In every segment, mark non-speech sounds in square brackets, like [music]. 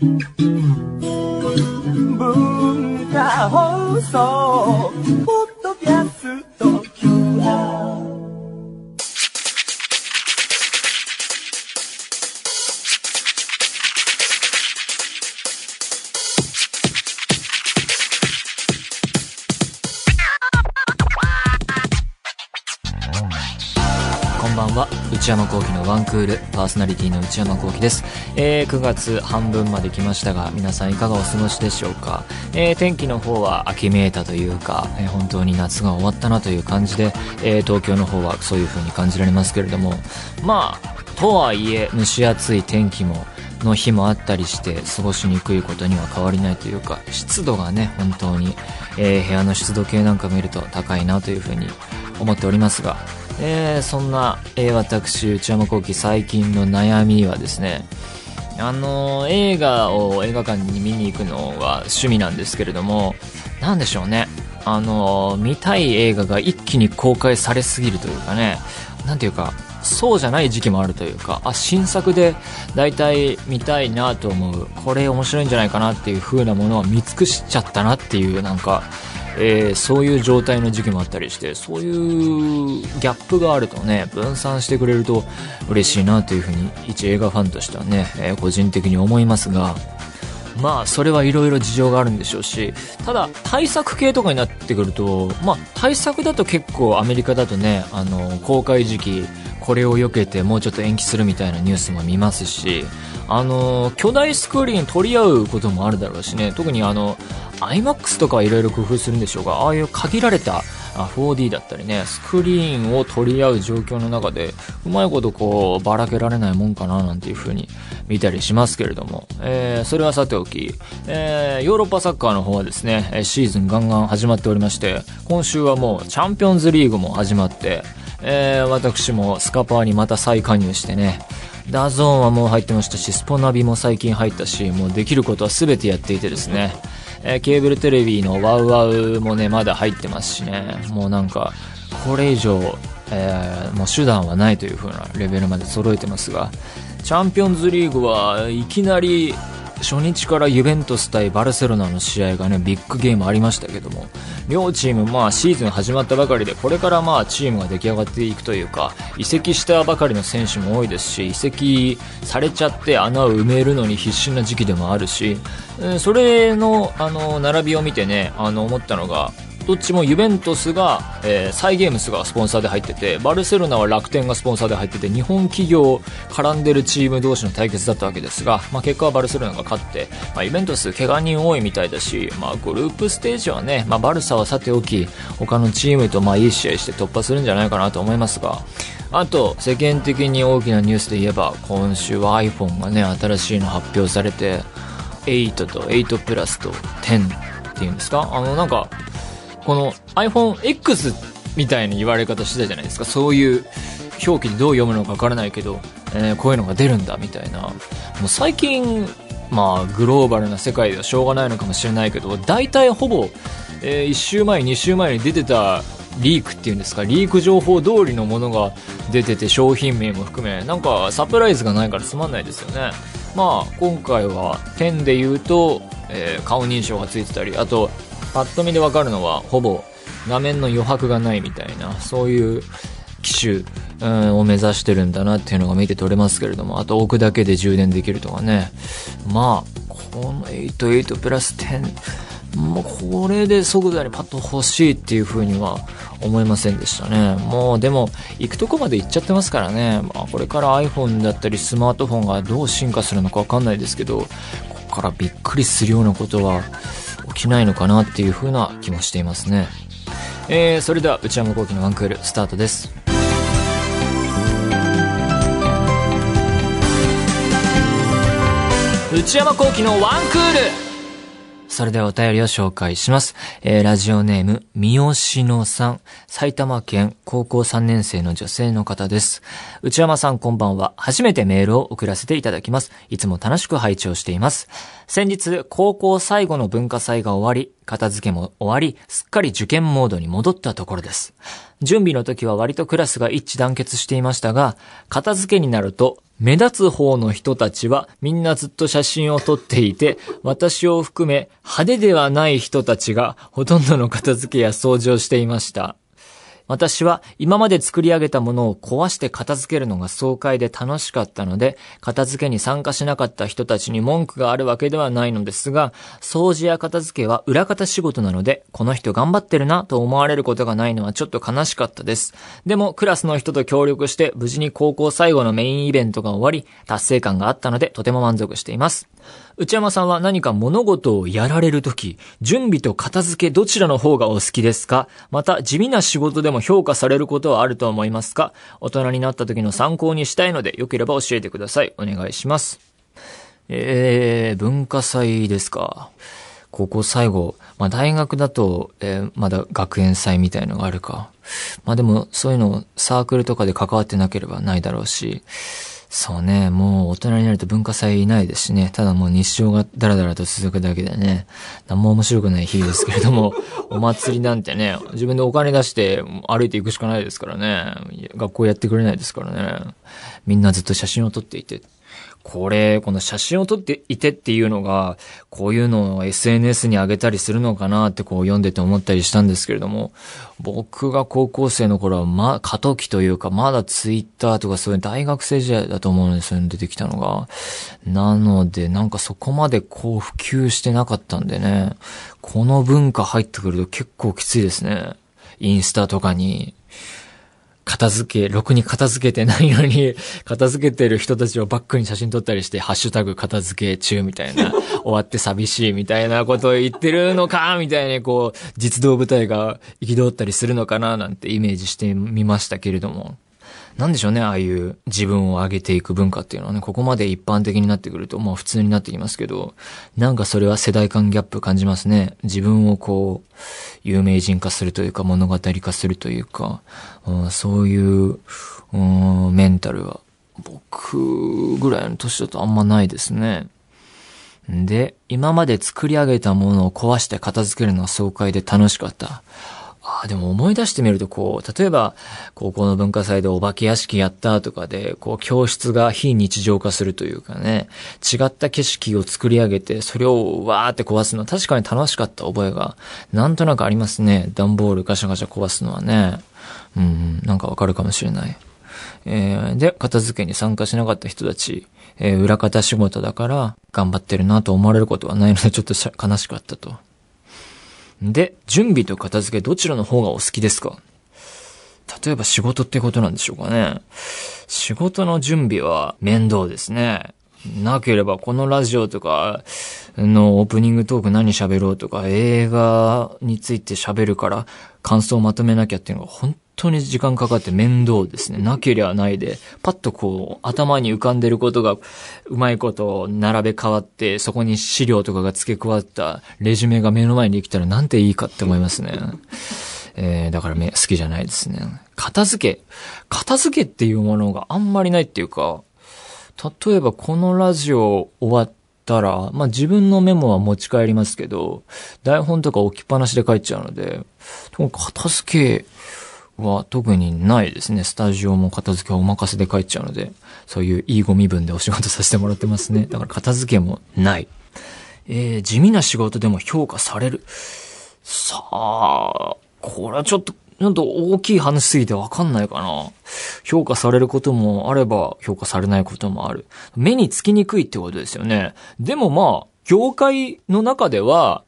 文化放送ポッドキャス内山聖輝のワンクールパーソナリティの内山聖輝です、えー、9月半分まで来ましたが皆さんいかがお過ごしでしょうか、えー、天気の方は秋めいたというか、えー本当に夏が終わったなという感じで、えー東京の方はそういう風に感じられますけれども。まあとはいえ蒸し暑い天気もの日もあったりして過ごしにくいことには変わりないというか湿度がね本当に、えー部屋の湿度計なんか見ると高いなというふうに思っておりますが、えーそんな、えー私内山聖輝最近の悩みはですねあのー映画を映画館に見に行くのは趣味なんですけれどもなんでしょうね。あのー見たい映画が一気に公開されすぎるというかねなんていうかそうじゃない時期もあるというかあ新作で大体見たいなと思う。これ面白いんじゃないかなっていう風なものは見尽くしちゃったなっていうなんか、えーそういう状態の時期もあったりしてそういうギャップがあるとね分散してくれると嬉しいなという風に一映画ファンとしてはね、えー個人的に思いますがまあそれはいろいろ事情があるんでしょうし、ただ対策系とかになってくると、まあ対策だと結構アメリカだとね、あの、公開時期、これを避けてもうちょっと延期するみたいなニュースも見ますし、あの、巨大スクリーン取り合うこともあるだろうしね、特にあの、IMAX とかはいろいろ工夫するんでしょうが、ああいう限られた 4D だったりね、スクリーンを取り合う状況の中で、うまいことこう、ばらけられないもんかななんていう風に見たりしますけれども、えー、それはさておき、えー、ヨーロッパサッカーの方はですね、シーズンガンガン始まっておりまして、今週はもうチャンピオンズリーグも始まって、えー、私もスカパーにまた再加入してね、 DAZN はもう入ってましたし、スポナビも最近入ったし、もうできることは全てやっていてですね、えーケーブルテレビのワウワウもね、まだ入ってますしね、もうなんか、これ以上、えーもう手段はないという風なレベルまで揃えてますが、チャンピオンズリーグはいきなり初日からユベントス対バルセロナの試合がね、ビッグゲームありましたけども、両チームまあシーズン始まったばかりで、これからまあチームが出来上がっていくというか、移籍したばかりの選手も多いですし、移籍されちゃって穴を埋めるのに必死な時期でもあるし、それの、あの、並びを見てね、あの、思ったのが、どっちもユベントスが、えーサイ・ゲームスがスポンサーで入ってて、バルセロナは楽天がスポンサーで入ってて、日本企業絡んでるチーム同士の対決だったわけですが、まあ、結果はバルセロナが勝って、まあ、ユベントス怪我人多いみたいだし、まあ、グループステージはね、まあ、バルサはさておき、他のチームとまあいい試合して突破するんじゃないかなと思いますが、あと、世間的に大きなニュースで言えば、今週は iPhone がね、新しいの発表されて、8と8プラスと10っていうんですか？あの、なんか、この iPhoneX みたいな言われ方してたじゃないですか。そういう表記でどう読むのかわからないけど、えーこういうのが出るんだみたいな。もう最近、まあ、グローバルな世界ではしょうがないのかもしれないけど、大体ほぼ、え1週前、2週前に出てたリークっていうんですか、リーク情報通りのものが出てて、商品名も含め、なんかサプライズがないからつまんないですよね。まあ、今回は10で言うと、えー顔認証がついてたり、あと、パッと見でわかるのは、ほぼ画面の余白がないみたいな、そういう機種、を目指してるんだなっていうのが見て取れますけれども、あと置くだけで充電できるとかね。まあ、この88プラス10、もうこれで即座にパッと欲しいっていう風には思いませんでしたね。もうでも、行くとこまで行っちゃってますからね。まあこれから iPhone だったりスマートフォンがどう進化するのかわかんないですけど、ここからびっくりするようなことはしないのかなっていう風な気もしていますね。えー、それでは内山昂輝の1クールスタートです。内山昂輝の1クールそれではお便りを紹介します。えー、ラジオネーム、三好野さん、埼玉県高校3年生の女性の方です。内山さんこんばんは。初めてメールを送らせていただきます。いつも楽しく拝聴しています。先日、高校最後の文化祭が終わり、片付けも終わり、すっかり受験モードに戻ったところです。準備の時は割とクラスが一致団結していましたが、片付けになると、目立つ方の人たちはみんなずっと写真を撮っていて、私を含め派手ではない人たちがほとんどの片付けや掃除をしていました。私は今まで作り上げたものを壊して片付けるのが爽快で楽しかったので、片付けに参加しなかった人たちに文句があるわけではないのですが、掃除や片付けは裏方仕事なので、この人頑張ってるなと思われることがないのはちょっと悲しかったです。でも、クラスの人と協力して、無事に高校最後のメインイベントが終わり、達成感があったので、とても満足しています。内山さんは何か物事をやられるとき、準備と片付けどちらの方がお好きですか？また、地味な仕事でも評価されることはあると思いますか？大人になった時の参考にしたいので、よければ教えてください。お願いします。えー、文化祭ですか？高校最後、まあ大学だと、えーまだ学園祭みたいのがあるか。まあでも、そういうのサークルとかで関わってなければないだろうし、そうね、もう大人になると文化祭いないですしね、ただもう日常がダラダラと続くだけでね、何も面白くない日々ですけれども、[laughs] お祭りなんてね、自分でお金出して歩いていくしかないですからね、学校やってくれないですからね、みんなずっと写真を撮っていて、これ、この写真を撮っていてっていうのが、こういうのを SNS に上げたりするのかなってこう読んでて思ったりしたんですけれども、僕が高校生の頃はま、過渡期というか、まだツイッターとかそういう大学生時代だと思うので、そういうの出てきたのが。なので、なんかそこまでこう普及してなかったんでね、この文化入ってくると結構きついですね。インスタとかに。片付け、ろくに片付けてないのに、[laughs] 片付けてる人たちをバックに写真撮ったりして、ハッシュタグ片付け中みたいな、[laughs] 終わって寂しいみたいなことを言ってるのか、みたいにこう、実動部隊が憤ったりするのかな、なんてイメージしてみましたけれども。なんでしょうね、ああいう自分を上げていく文化っていうのはね、ここまで一般的になってくると、もう普通になってきますけど、なんかそれは世代間ギャップ感じますね。自分をこう、有名人化するというか、物語化するというか、うんそういう、うんメンタルは、僕ぐらいの年だとあんまないですね。で、今まで作り上げたものを壊して片付けるのは爽快で楽しかった。ああ、でも思い出してみると、こう、例えば、高校の文化祭でお化け屋敷やったとかで、こう、教室が非日常化するというかね、違った景色を作り上げて、それをわーって壊すのは確かに楽しかった覚えが、なんとなくありますね。段ボールガシャガシャ壊すのはね。うん、なんかわかるかもしれない。えーで、片付けに参加しなかった人たち、えー裏方仕事だから、頑張ってるなと思われることはないので、ちょっと悲しかったと。で、準備と片付けどちらの方がお好きですか？例えば仕事ってことなんでしょうかね。仕事の準備は面倒ですね。なければこのラジオとかのオープニングトーク何喋ろうとか映画について喋るから感想をまとめなきゃっていうのが本当に時間かかって面倒ですね。なけりゃないで、パッとこう頭に浮かんでることがうまいこと並べ替わってそこに資料とかが付け加わったレジュメが目の前にできたらなんていいかって思いますね。えー、だからめ好きじゃないですね。片付け。片付けっていうものがあんまりないっていうか、例えばこのラジオ終わったら、まあ自分のメモは持ち帰りますけど、台本とか置きっぱなしで帰っちゃうので、とにかく片付けは特にないですね。スタジオも片付けはお任せで帰っちゃうので、そういういいゴミ分でお仕事させてもらってますね。だから片付けもない。えー、地味な仕事でも評価される。さあ、これはちょっと、ちょっと大きい話すぎてわかんないかな。評価されることもあれば、評価されないこともある。目につきにくいってことですよね。でもまあ、業界の中では、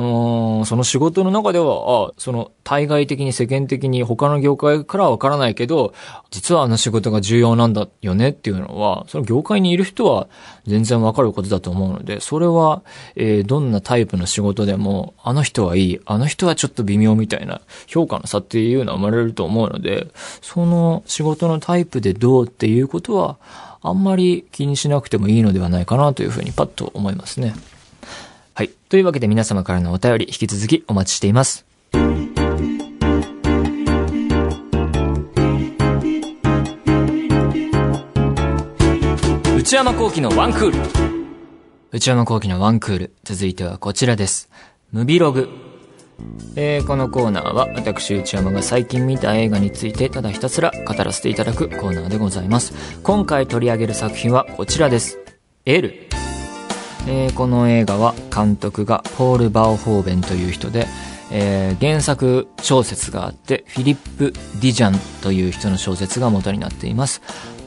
その仕事の中では、あ、その、対外的に世間的に他の業界からはわからないけど、実はあの仕事が重要なんだよねっていうのは、その業界にいる人は全然わかることだと思うので、それは、えーどんなタイプの仕事でも、あの人はいい、あの人はちょっと微妙みたいな評価の差っていうのは生まれると思うので、その仕事のタイプでどうっていうことは、あんまり気にしなくてもいいのではないかなというふうにパッと思いますね。はい。というわけで皆様からのお便り引き続きお待ちしています。内山幸喜のワンクール。内山幸喜のワンクール。続いてはこちらです。ムビログ。えー、このコーナーは私内山が最近見た映画についてただひたすら語らせていただくコーナーでございます。今回取り上げる作品はこちらです。L。えー、この映画は監督がポール・バオホーベンという人で、えー、原作小説があって、フィリップ・ディジャンという人の小説が元になっています。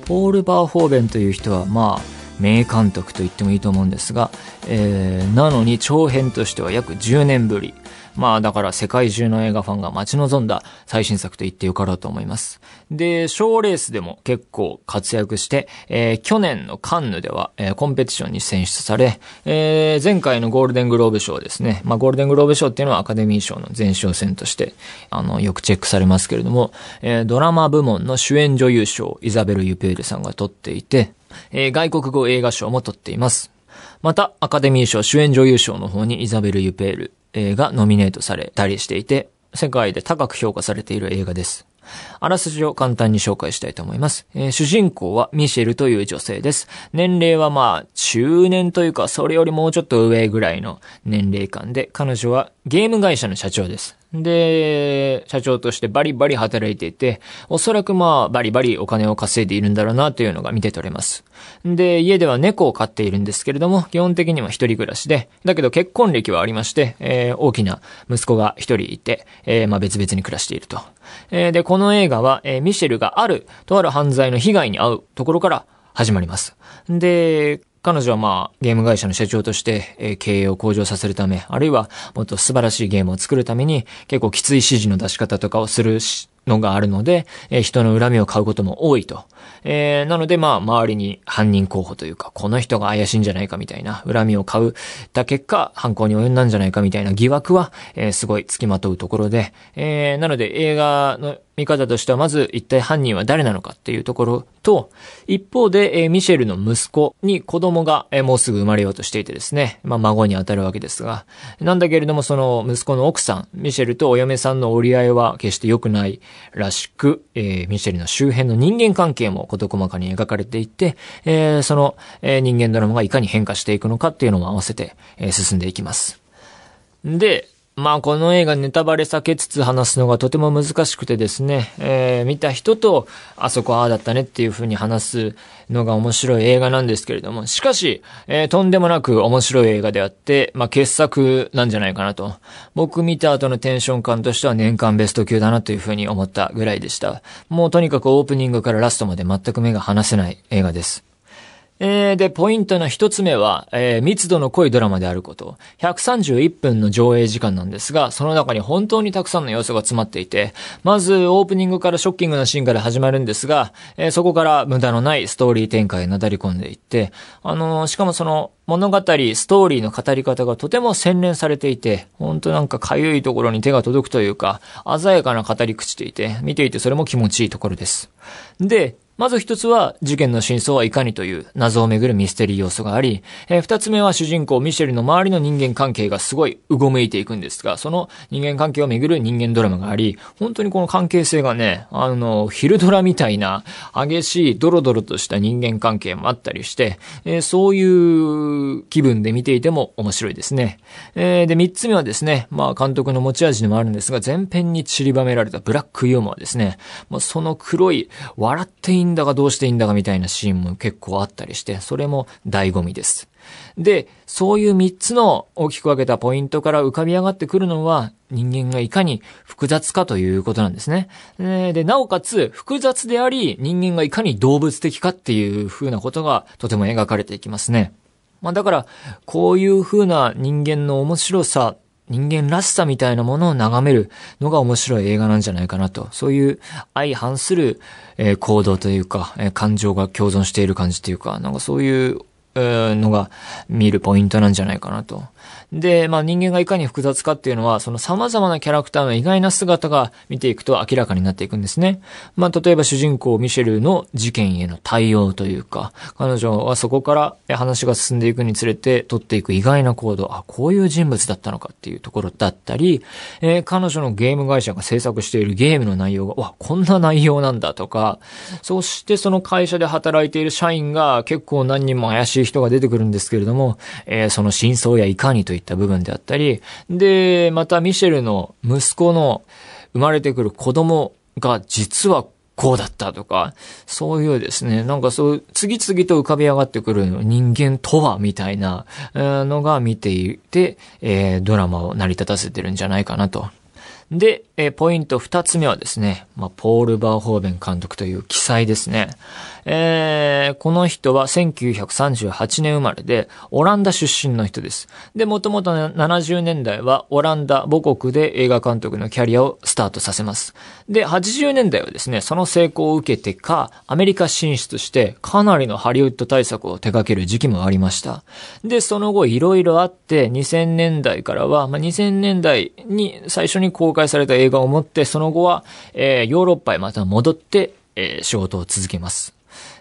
ポール・バーホーベンという人は、まあ、名監督と言ってもいいと思うんですが、えー、なのに長編としては約10年ぶり。まあだから世界中の映画ファンが待ち望んだ最新作と言ってよかろうと思います。で、賞レースでも結構活躍して、えー、去年のカンヌでは、えー、コンペティションに選出され、えー、前回のゴールデングローブ賞ですね。まあゴールデングローブ賞っていうのはアカデミー賞の前哨戦として、あの、よくチェックされますけれども、えー、ドラマ部門の主演女優賞、イザベル・ユペールさんが取っていて、えー、外国語映画賞も取っています。また、アカデミー賞主演女優賞の方にイザベル・ユペール、がノミネートされたりしていて、世界で高く評価されている映画です。あらすじを簡単に紹介したいと思います。えー、主人公はミシェルという女性です。年齢はまあ、中年というか、それよりもうちょっと上ぐらいの年齢感で、彼女はゲーム会社の社長です。で、社長としてバリバリ働いていて、おそらくまあ、バリバリお金を稼いでいるんだろうなというのが見て取れます。で、家では猫を飼っているんですけれども、基本的には一人暮らしで、だけど結婚歴はありまして、えー、大きな息子が一人いて、えー、まあ別々に暮らしていると。えー、で、この映画は、え、ミシェルがある、とある犯罪の被害に遭うところから始まります。で、彼女はまあ、ゲーム会社の社長として、えー、経営を向上させるため、あるいはもっと素晴らしいゲームを作るために、結構きつい指示の出し方とかをするのがあるので、えー、人の恨みを買うことも多いと。えー、なのでまあ、周りに犯人候補というか、この人が怪しいんじゃないかみたいな、恨みを買うた結果、犯行に及んだんじゃないかみたいな疑惑は、えー、すごい付きまとうところで、えー、なので映画の見方としては、まず一体犯人は誰なのかっていうところと、一方で、えー、ミシェルの息子に子供が、えー、もうすぐ生まれようとしていてですね、まあ孫に当たるわけですが、なんだけれどもその息子の奥さん、ミシェルとお嫁さんの折り合いは決して良くないらしく、えー、ミシェルの周辺の人間関係もも事細かに描かれていて、えー、その、えー、人間ドラマがいかに変化していくのかっていうのも合わせて、えー、進んでいきます。で、まあこの映画ネタバレ避けつつ話すのがとても難しくてですね、えー、見た人とあそこああだったねっていう風に話すのが面白い映画なんですけれども、しかし、えー、とんでもなく面白い映画であって、まあ傑作なんじゃないかなと。僕見た後のテンション感としては年間ベスト級だなという風に思ったぐらいでした。もうとにかくオープニングからラストまで全く目が離せない映画です。え、で、ポイントの一つ目は、えー、密度の濃いドラマであること。131分の上映時間なんですが、その中に本当にたくさんの要素が詰まっていて、まずオープニングからショッキングなシーンから始まるんですが、えー、そこから無駄のないストーリー展開へなだり込んでいって、あのー、しかもその物語、ストーリーの語り方がとても洗練されていて、本当なんかかゆいところに手が届くというか、鮮やかな語り口でいて、見ていてそれも気持ちいいところです。で、まず一つは、事件の真相はいかにという謎をめぐるミステリー要素があり、えー、二つ目は主人公ミシェルの周りの人間関係がすごいうごめいていくんですが、その人間関係をめぐる人間ドラマがあり、本当にこの関係性がね、あの、ヒルドラみたいな激しいドロドロとした人間関係もあったりして、え、そういう気分で見ていても面白いですね。え、で、三つ目はですね、まあ監督の持ち味でもあるんですが、前編に散りばめられたブラックユーモアですね。もうその黒い、笑っていいんだかどうしていいんだかみたいなシーンも結構あったりして、それも醍醐味です。で、そういう三つの大きく分けたポイントから浮かび上がってくるのは、人間がいかに複雑かということなんですね。で、なおかつ複雑であり、人間がいかに動物的かっていう風なことがとても描かれていきますね。まあだから、こういう風な人間の面白さ人間らしさみたいなものを眺めるのが面白い映画なんじゃないかなと。そういう相反する、えー、行動というか、えー、感情が共存している感じというか、なんかそういう、えー、のが見るポイントなんじゃないかなと。で、まあ人間がいかに複雑かっていうのは、その様々なキャラクターの意外な姿が見ていくと明らかになっていくんですね。まあ例えば主人公ミシェルの事件への対応というか、彼女はそこから話が進んでいくにつれて取っていく意外な行動、あ、こういう人物だったのかっていうところだったり、えー、彼女のゲーム会社が制作しているゲームの内容が、わ、こんな内容なんだとか、そしてその会社で働いている社員が結構何人も怪しい人が出てくるんですけれども、えー、その真相やいか何といったた部分であったり、で、またミシェルの息子の生まれてくる子供が実はこうだったとか、そういうですね、なんかそう、次々と浮かび上がってくる人間とは、みたいなのが見ていて、えー、ドラマを成り立たせてるんじゃないかなとで、えー、ポイント二つ目はですね、まあ、ポール・バーホーベン監督という記載ですね。えー、この人は1938年生まれで、オランダ出身の人です。で、もともと70年代はオランダ母国で映画監督のキャリアをスタートさせます。で、80年代はですね、その成功を受けてか、アメリカ進出して、かなりのハリウッド対策を手掛ける時期もありました。で、その後いろいろあって、2000年代からは、まあ、2000年代に最初に公開された映画を持って、その後は、えー、ヨーロッパへまた戻って、えー、仕事を続けます。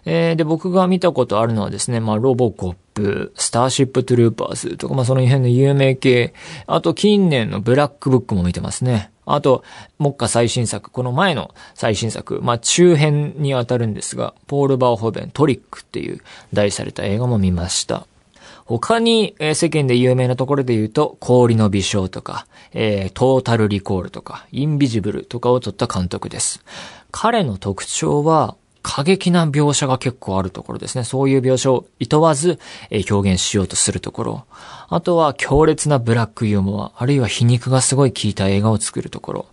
えー、で、僕が見たことあるのはですね、まあ、ロボコップ、スターシップトゥルーパーズとか、まあ、その辺の有名系、あと近年のブラックブックも見てますね。あと、目下最新作、この前の最新作、まあ、中編にあたるんですが、ポール・バーホーベン、トリックっていう題された映画も見ました。他に、えー、世間で有名なところで言うと、氷の微笑とか、えー、トータルリコールとか、インビジブルとかを撮った監督です。彼の特徴は、過激な描写が結構あるところですね。そういう描写を厭わず、え表現しようとするところ。あとは強烈なブラックユーモア、あるいは皮肉がすごい効いた映画を作るところ。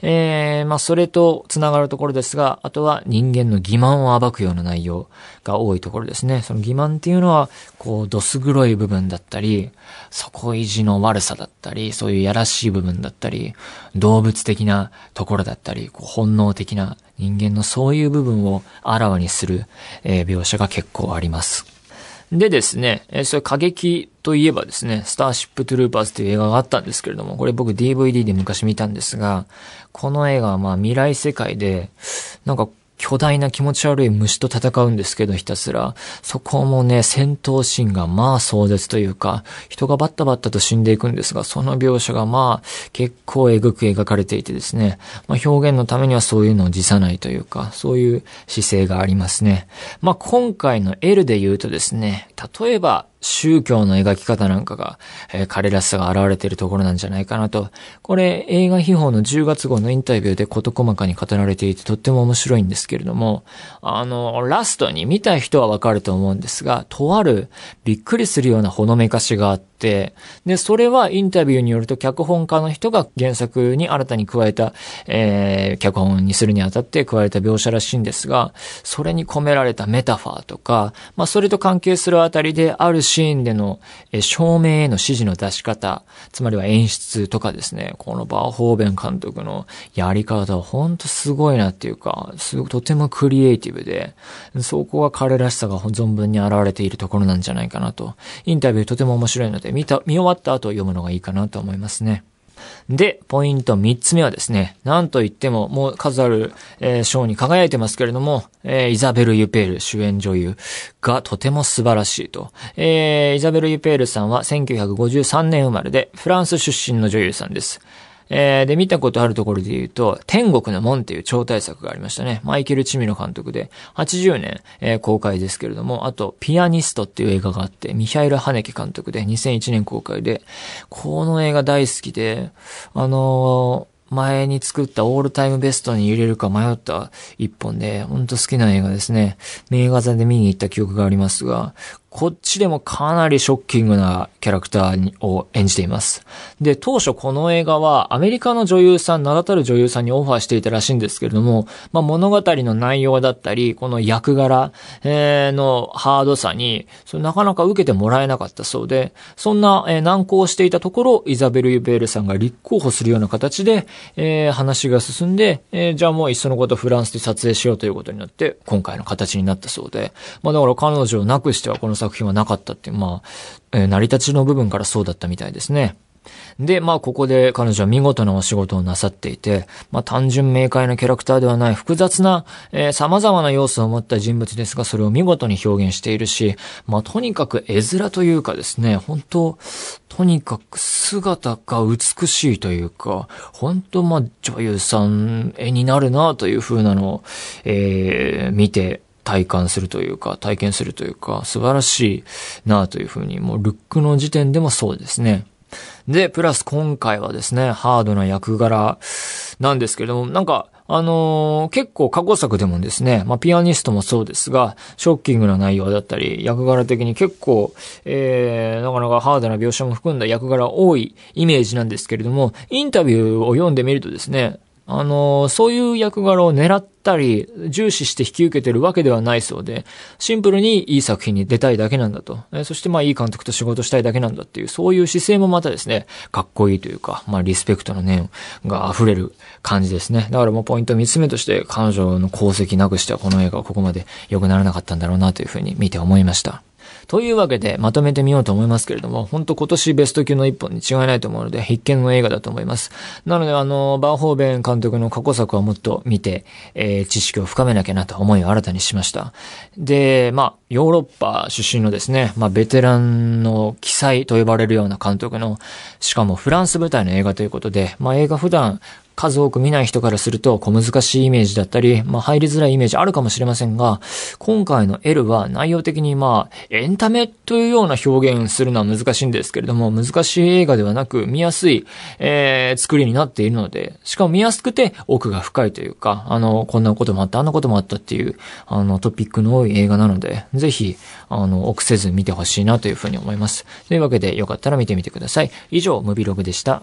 えー、まあ、それと繋がるところですが、あとは人間の欺瞞を暴くような内容が多いところですね。その欺瞞っていうのは、こう、どす黒い部分だったり、底意地の悪さだったり、そういうやらしい部分だったり、動物的なところだったり、こう本能的な人間のそういう部分をあらわにする、えー、描写が結構あります。でですね、えー、それ過激といえばですね、スターシップトゥルーパーズという映画があったんですけれども、これ僕 DVD で昔見たんですが、この映画はまあ未来世界で、なんか巨大な気持ち悪い虫と戦うんですけど、ひたすら。そこもね、戦闘シーンがまあ壮絶というか、人がバッタバッタと死んでいくんですが、その描写がまあ結構えぐく描かれていてですね、まあ表現のためにはそういうのを辞さないというか、そういう姿勢がありますね。まあ今回の L で言うとですね、例えば、宗教の描き方なんかが、えー、彼らしさが現れているところなんじゃないかなと。これ、映画秘宝の10月号のインタビューで事細かに語られていてとっても面白いんですけれども、あの、ラストに見た人はわかると思うんですが、とあるびっくりするようなほのめかしがあって、、で、それはインタビューによると脚本家の人が原作に新たに加えた、えー、脚本にするにあたって加えた描写らしいんですが、それに込められたメタファーとか、まあ、それと関係するあたりで、あるシーンでの、えー、照明への指示の出し方、つまりは演出とかですね、このバーホーベン監督のやり方はほんとすごいなっていうか、すごくとてもクリエイティブで、そこは彼らしさが存分に現れているところなんじゃないかなと。インタビューとても面白いので、見た、見終わった後読むのがいいかなと思いますね。で、ポイント3つ目はですね、なんと言っても、もう数ある、えー、賞に輝いてますけれども、えー、イザベル・ユペール主演女優がとても素晴らしいと。えー、イザベル・ユペールさんは1953年生まれで、フランス出身の女優さんです。えー、で、見たことあるところで言うと、天国の門っていう超大作がありましたね。マイケル・チミの監督で、80年、えー、公開ですけれども、あと、ピアニストっていう映画があって、ミヒャイル・ハネケ監督で2001年公開で、この映画大好きで、あのー前に作ったオールタイムベストに入れるか迷った一本で、ほんと好きな映画ですね。名画座で見に行った記憶がありますが、こっちでもかなりショッキングなキャラクターを演じています。で、当初この映画はアメリカの女優さん、名だたる女優さんにオファーしていたらしいんですけれども、まあ、物語の内容だったり、この役柄、えー、のハードさに、そなかなか受けてもらえなかったそうで、そんな、えー、難航していたところ、イザベル・ユベールさんが立候補するような形で、えー、話が進んで、えー、じゃあもういっそのことフランスで撮影しようということになって、今回の形になったそうで、まあだから彼女をなくしてはこの作作品はなかったって、まあ、えー、成り立ちの部分からそうだったみたいですね。で、まあ、ここで彼女は見事なお仕事をなさっていて、まあ、単純明快なキャラクターではない複雑な、えー、様々な要素を持った人物ですが、それを見事に表現しているし、まあ、とにかく絵面というかですね、本当とにかく姿が美しいというか、本当まあ、女優さん絵になるなという風なのを、えー、見て、体感するというか、体験するというか、素晴らしいなというふうに、もうルックの時点でもそうですね。で、プラス今回はですね、ハードな役柄なんですけれども、なんか、あのー、結構過去作でもですね、まあ、ピアニストもそうですが、ショッキングな内容だったり、役柄的に結構、えー、なかなかハードな描写も含んだ役柄多いイメージなんですけれども、インタビューを読んでみるとですね、あの、そういう役柄を狙ったり、重視して引き受けてるわけではないそうで、シンプルにいい作品に出たいだけなんだと。えそしてまあいい監督と仕事したいだけなんだっていう、そういう姿勢もまたですね、かっこいいというか、まあリスペクトの念が溢れる感じですね。だからもうポイント3つ目として、彼女の功績なくしてはこの映画はここまで良くならなかったんだろうなというふうに見て思いました。というわけで、まとめてみようと思いますけれども、本当今年ベスト級の一本に違いないと思うので、必見の映画だと思います。なので、あの、バーホーベン監督の過去作はもっと見て、えー、知識を深めなきゃなと思いを新たにしました。で、まあ、ヨーロッパ出身のですね、まあ、ベテランの記載と呼ばれるような監督の、しかもフランス舞台の映画ということで、まあ、映画普段数多く見ない人からすると小難しいイメージだったり、まあ入りづらいイメージあるかもしれませんが、今回の L は内容的にまあエンタメというような表現するのは難しいんですけれども、難しい映画ではなく見やすい、えー、作りになっているので、しかも見やすくて奥が深いというか、あの、こんなこともあった、あんなこともあったっていう、あの、トピックの多い映画なので、ぜひ、あの、臆せず見てほしいなというふうに思います。というわけで、よかったら見てみてください。以上、ムビログでした。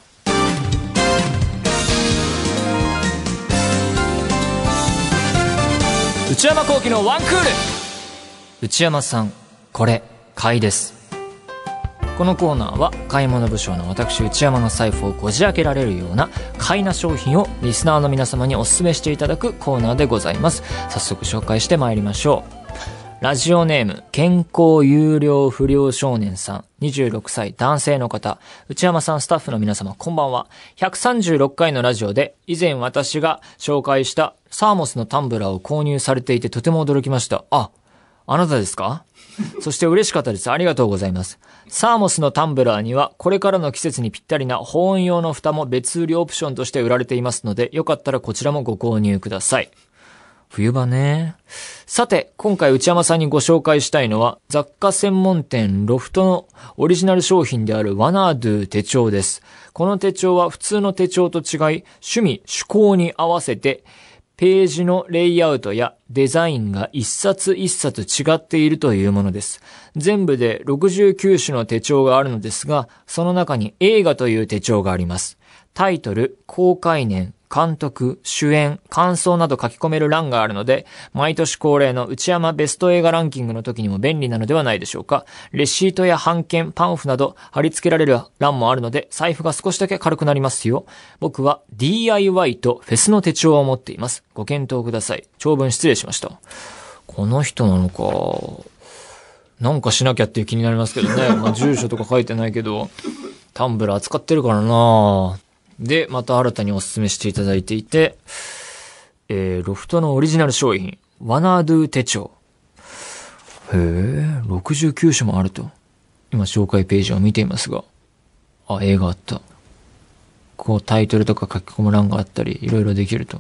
内山幸輝のワンクール。内山さんこれ買いです。このコーナーは買い物部署の私内山の財布をこじ開けられるような買いな商品をリスナーの皆様にお勧めしていただくコーナーでございます。早速紹介してまいりましょう。ラジオネーム、健康有料不良少年さん、26歳男性の方、内山さんスタッフの皆様、こんばんは。136回のラジオで、以前私が紹介したサーモスのタンブラーを購入されていてとても驚きました。あ、あなたですか？そして嬉しかったです。ありがとうございます。サーモスのタンブラーには、これからの季節にぴったりな保温用の蓋も別売りオプションとして売られていますので、よかったらこちらもご購入ください。冬場ね。さて、今回内山さんにご紹介したいのは、雑貨専門店ロフトのオリジナル商品であるワナードゥ手帳です。この手帳は普通の手帳と違い、趣味、趣向に合わせて、ページのレイアウトやデザインが一冊一冊違っているというものです。全部で69種の手帳があるのですが、その中に映画という手帳があります。タイトル、公開年、監督、主演、感想など書き込める欄があるので、毎年恒例の内山ベスト映画ランキングの時にも便利なのではないでしょうか。レシートや版権、パンフなど貼り付けられる欄もあるので、財布が少しだけ軽くなりますよ。僕は DIY とフェスの手帳を持っています。ご検討ください。長文失礼しました。この人なのか。なんかしなきゃっていう気になりますけどね。まあ、住所とか書いてないけど、タンブラー使ってるからなで、また新たにお勧めしていただいていて、えー、ロフトのオリジナル商品、ワナードゥ手帳。へえ、69種もあると。今紹介ページを見ていますが、あ、映画あった。こうタイトルとか書き込む欄があったり、いろいろできると。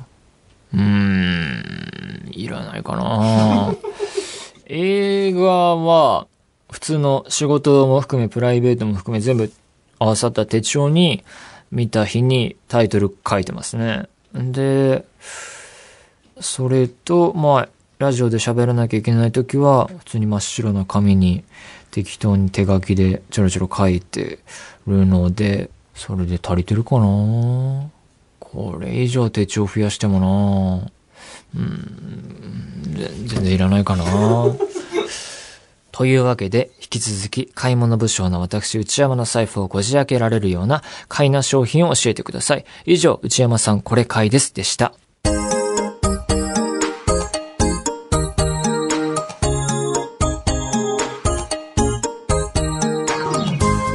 うーん、いらないかな [laughs] 映画は、普通の仕事も含めプライベートも含め全部合わさった手帳に、見た日にタイトル書いてますね。で、それと、まあ、ラジオで喋らなきゃいけないときは、普通に真っ白な紙に適当に手書きでちょろちょろ書いてるので、それで足りてるかな？これ以上手帳増やしてもなうん、全然いらないかなというわけで、引き続き買い物部署の私、内山の財布をこじ開けられるような買いな商品を教えてください。以上、内山さんこれ買いですでした。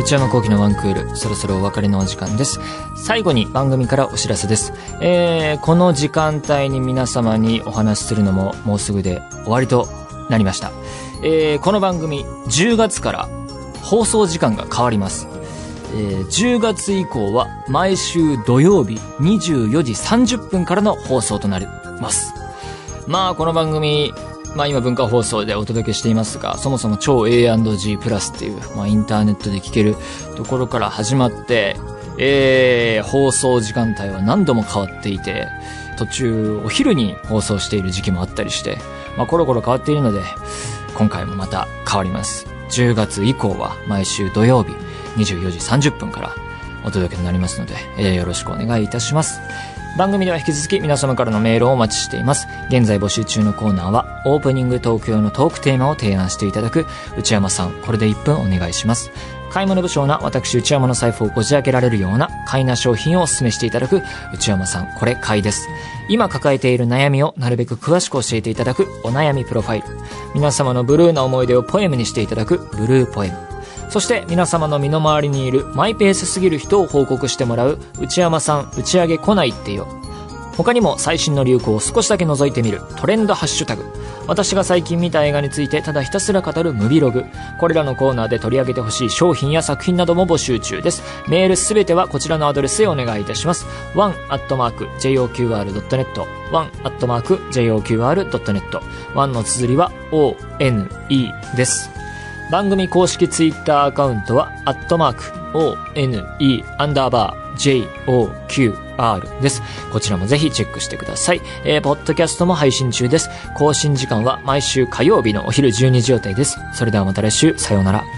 内山幸喜のワンクール、そろそろお別れのお時間です。最後に番組からお知らせです。えー、この時間帯に皆様にお話しするのももうすぐで終わりとなりました。えー、この番組10月から放送時間が変わります。えー、10月以降は毎週土曜日24時30分からの放送となります。まあこの番組まあ今文化放送でお届けしていますが、そもそも超 A&G プラスっていう、まあインターネットで聞けるところから始まって、えー、放送時間帯は何度も変わっていて、途中お昼に放送している時期もあったりして、まあコロコロ変わっているので、今回もまた変わります。10月以降は毎週土曜日24時30分からお届けとなりますので、えー、よろしくお願いいたします。番組では引き続き皆様からのメールをお待ちしています。現在募集中のコーナーは、オープニング東京のトークテーマを提案していただく、内山さん、これで1分お願いします。買い物不詳な私内山の財布をこじ開けられるような買いな商品をお勧めしていただく内山さん、これ買いです。今抱えている悩みをなるべく詳しく教えていただくお悩みプロファイル。皆様のブルーな思い出をポエムにしていただくブルーポエム。そして皆様の身の回りにいるマイペースすぎる人を報告してもらう内山さん打ち上げ来ないってよ。他にも最新の流行を少しだけ覗いてみるトレンドハッシュタグ。私が最近見た映画についてただひたすら語るムビログ。これらのコーナーで取り上げてほしい商品や作品なども募集中です。メールすべてはこちらのアドレスへお願いいたします。one.joqr.net one.joqr.net one の綴りは one です。番組公式ツイッターアカウントは、アットマーク、one, アンダーバー、joqr R です。こちらもぜひチェックしてください。えー、ポッドキャストも配信中です。更新時間は毎週火曜日のお昼12時予定です。それではまた来週、さようなら。